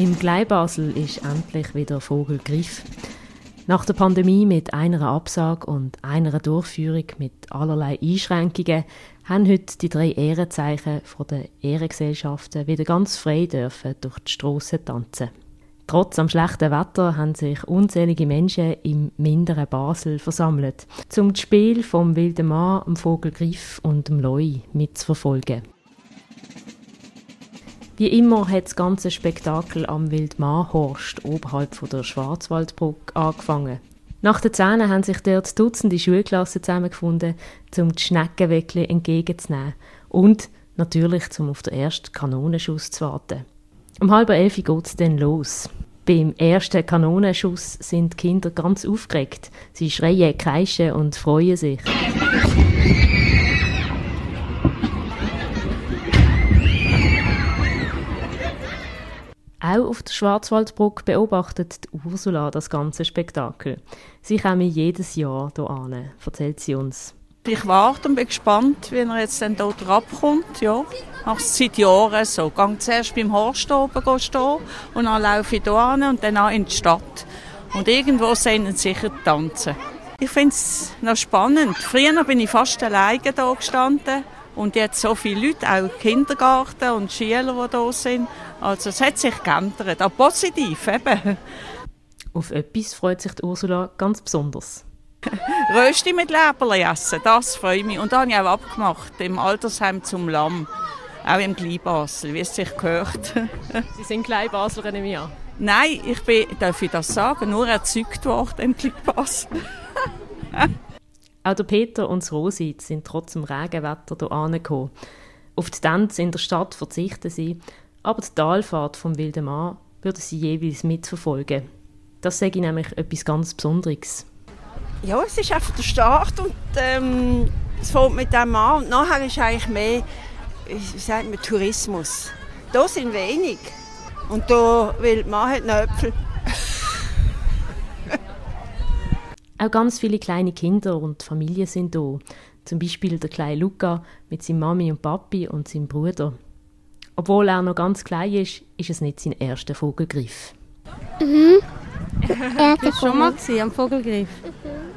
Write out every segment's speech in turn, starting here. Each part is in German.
Im Gleibasel ist endlich wieder Vogelgriff. Nach der Pandemie mit einer Absage und einer Durchführung mit allerlei Einschränkungen haben heute die drei Ehrenzeichen von der Ehrengesellschaften wieder ganz frei dürfen durch die Strassen tanzen. Trotz am schlechten Wetter haben sich unzählige Menschen im minderen Basel versammelt, um das Spiel vom wilden Mann, dem Vogelgriff und dem Loi mitzuverfolgen. Wie immer hat das ganze Spektakel am Wildmarhorst oberhalb von der Schwarzwaldbrücke angefangen. Nach den Zähnen haben sich dort Dutzende Schulklassen zusammengefunden, um die Schneckenweckli entgegenzunehmen und natürlich zum auf den ersten Kanonenschuss zu warten. Um halb elf geht es dann los. Beim ersten Kanonenschuss sind die Kinder ganz aufgeregt. Sie schreien, kreischen und freuen sich. Auch auf der Schwarzwaldbrücke beobachtet Ursula das ganze Spektakel. Sie kommen jedes Jahr hier an, erzählt sie uns. Ich warte und bin gespannt, wie er jetzt dann dort abkommt. Ja, mache es seit Jahren so. Ich gehe zuerst beim Horst oben stehen und dann laufe ich hier an und dann in die Stadt. Und irgendwo sehen sie sicher tanzen. Ich finde es noch spannend. Früher bin ich fast alleine hier gestanden und jetzt so viele Leute, auch Kindergarten und Schüler, die hier sind. Also es hat sich geändert, auch positiv eben. Auf etwas freut sich Ursula ganz besonders. Rösti mit Leberli essen, das freut mich. Und da habe ich auch abgemacht, im Altersheim zum Lamm. Auch im Kleinbasel, wie es sich gehört. Sie sind Kleinbaslerin im Jahr? Nein, ich bin, darf ich das sagen, nur erzeugt worden im Kleinbasel. Auch der Peter und das Rosi sind trotz dem Regenwetter hier angekommen. Auf die Tänze in der Stadt verzichten sie, aber die Talfahrt vom Wilden Mann würden sie jeweils mitverfolgen. Das sage ich nämlich etwas ganz Besonderes. Ja, es ist einfach der Start und ähm, es fängt mit dem an und nachher ist eigentlich mehr, wie sagt man, Tourismus. Da sind wenig und da will man hat noch Äpfel. Auch ganz viele kleine Kinder und Familien sind da. Zum Beispiel der kleine Luca mit seiner Mami und Papi und seinem Bruder. Obwohl er noch ganz klein ist, ist es nicht sein erster Vogelgriff. Mhm. Er war schon mal am Vogelgriff. Mhm.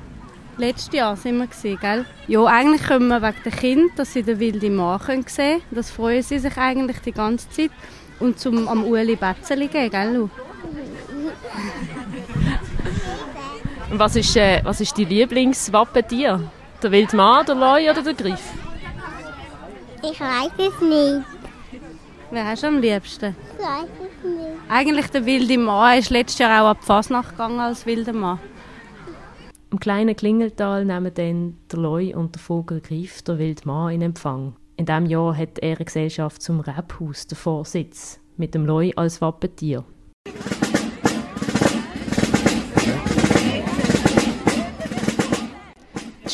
Letztes Jahr sind wir gewesen, gell? Ja, eigentlich können wir wegen der Kinder, dass sie den wilden Mann sehen können. Das freuen sie sich eigentlich die ganze Zeit. Und zum am Ueli Betzeli gehen, gell, Lu? was ist, äh, was ist die Lieblingswappentier? Der Wildmann, der Leu oder der Griff? Ich weiß es nicht. Wer hast du am liebsten? Ich weiß es nicht. Eigentlich der wilde Mann ist letztes Jahr auch ab Fasnacht gegangen als wilder Mann. Im kleinen Klingeltal nehmen dann der Leu und der Vogel Griff der Wildmann in Empfang. In diesem Jahr hat die Ehrengesellschaft zum Rebhaus den Vorsitz, mit dem Leu als Wappentier.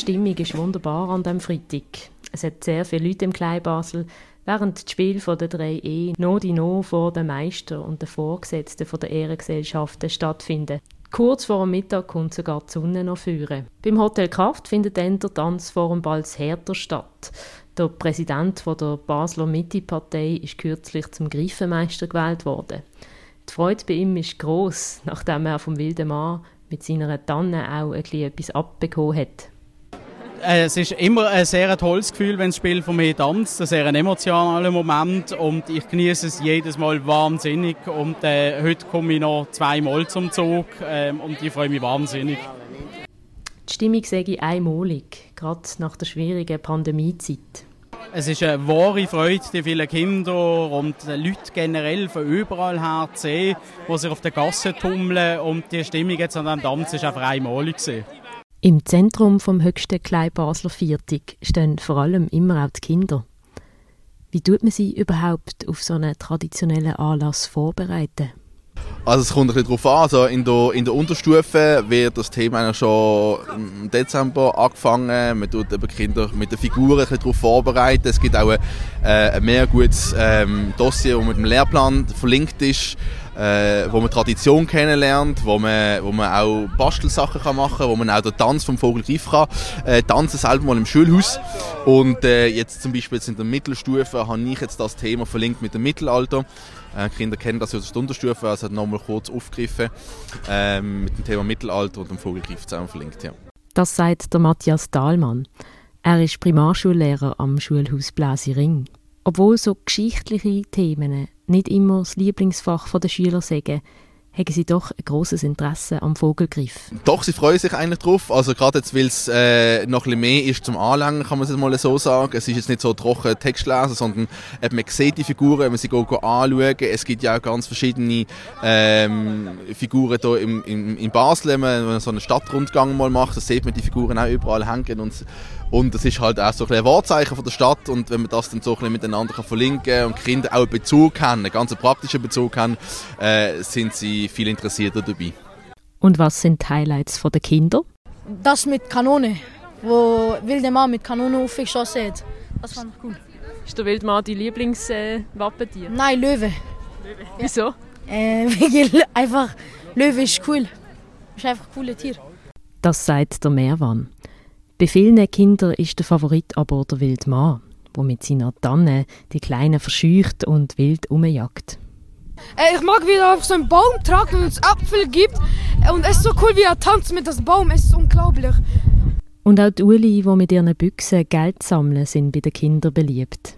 Stimmung ist wunderbar an diesem Freitag. Es hat sehr viele Leute im Kleinbasel, während das Spiel der drei E no die no vor den Meister und den Vorgesetzten der Ehrengesellschaften stattfinden. Kurz vor dem Mittag kommt sogar die Sonne noch führen. Beim Hotel Kraft findet dann der Tanz vor dem Balz Hertha statt. Der Präsident der Basler Mitte-Partei ist kürzlich zum Greifenmeister gewählt worden. Die Freude bei ihm ist groß, nachdem er vom wilden Mann mit seiner Tanne auch etwas abbekommen hat. Äh, es ist immer ein sehr tolles Gefühl, wenn das Spiel von mir tanzt. Ein sehr emotionaler Moment und ich genieße es jedes Mal wahnsinnig. Und äh, heute komme ich noch zweimal zum Zug äh, und ich freue mich wahnsinnig. Die Stimmung sehe ich einmalig, gerade nach der schwierigen Pandemiezeit. Es ist eine wahre Freude, die vielen Kinder und Leute generell von überall her zu sehen, die sich auf der Gasse tummeln und die Stimmung jetzt an diesem Tanz ist einfach einmalig gewesen. Im Zentrum vom höchsten Kleinbasler Viertig stehen vor allem immer auch die Kinder. Wie tut man sie überhaupt auf so einen traditionellen Anlass vorbereiten? Also es kommt ein bisschen darauf an. Also in, der, in der Unterstufe wird das Thema schon im Dezember angefangen. Man tut eben Kinder mit den Figuren ein bisschen darauf vorbereiten. Es gibt auch ein, äh, ein mehr gutes ähm, Dossier, das mit dem Lehrplan verlinkt ist äh, wo man Tradition kennenlernt, wo man, wo man auch Bastelsachen kann machen kann, wo man auch den Tanz vom Vogelgriff kann äh, tanzen, selber mal im Schulhaus. Und äh, jetzt zum Beispiel in der Mittelstufe habe ich jetzt das Thema verlinkt mit dem Mittelalter. Äh, Kinder kennen das ja aus der Unterstufe, also hat nochmal kurz aufgegriffen äh, mit dem Thema Mittelalter und dem Vogelgriff zusammen verlinkt. Ja. Das sagt der Matthias Dahlmann. Er ist Primarschullehrer am Schulhaus Bläsiring. Obwohl so geschichtliche Themen nicht immer das Lieblingsfach der Schüler sagen, haben sie doch ein grosses Interesse am Vogelgriff. Doch, sie freuen sich eigentlich drauf. Also gerade jetzt, weil es äh, noch ein bisschen mehr ist zum Anlangen, kann man es mal so sagen. Es ist jetzt nicht so trocken Text lesen, sondern eben, man sieht die Figuren, wenn man sie go, go. Es gibt ja auch ganz verschiedene ähm, Figuren hier im, im, in Basel, wenn man so einen Stadtrundgang mal macht, da sieht man die Figuren auch überall hängen und und das ist halt auch so ein, ein Wahrzeichen von der Stadt und wenn man das dann so ein bisschen miteinander kann und Kinder auch einen Bezug haben, einen ganz praktischen Bezug haben, äh, sind sie viel interessierter dabei. Und was sind die Highlights der Kinder? Das mit Kanone, wo wilde Mann mit Kanone aufgeschossen hat. Das fand ich cool. Ist der Wildmann dein Lieblingswappentier? Äh, Nein, Löwe. Löwe. Wieso? Äh, wegen einfach, Löwe ist cool. Ist einfach ein cooles Tier. Das sagt der Meerwan. Bei vielen Kindern ist der Favorit aber der Wildmann, der mit seiner Tanne die Kleinen verscheucht und wild umjagt. Äh, ich mag, wie er auf so einen Baum tragt und uns Apfel gibt. Und es ist so cool, wie er tanzt mit dem Baum. Es ist unglaublich. Und auch die Uli, die mit ihren Büchsen Geld sammeln, sind bei den Kindern beliebt.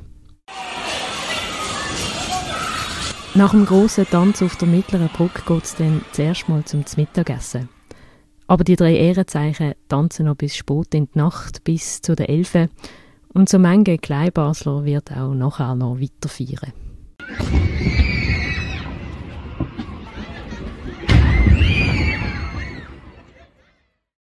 Nach dem grossen Tanz auf der mittleren Brücke geht es dann zuerst mal zum Mittagessen. Aber die drei Ehrenzeichen tanzen noch bis spät in die Nacht, bis zu den Elfen. Und so manche Kleinbasler wird auch nachher noch weiter feiern.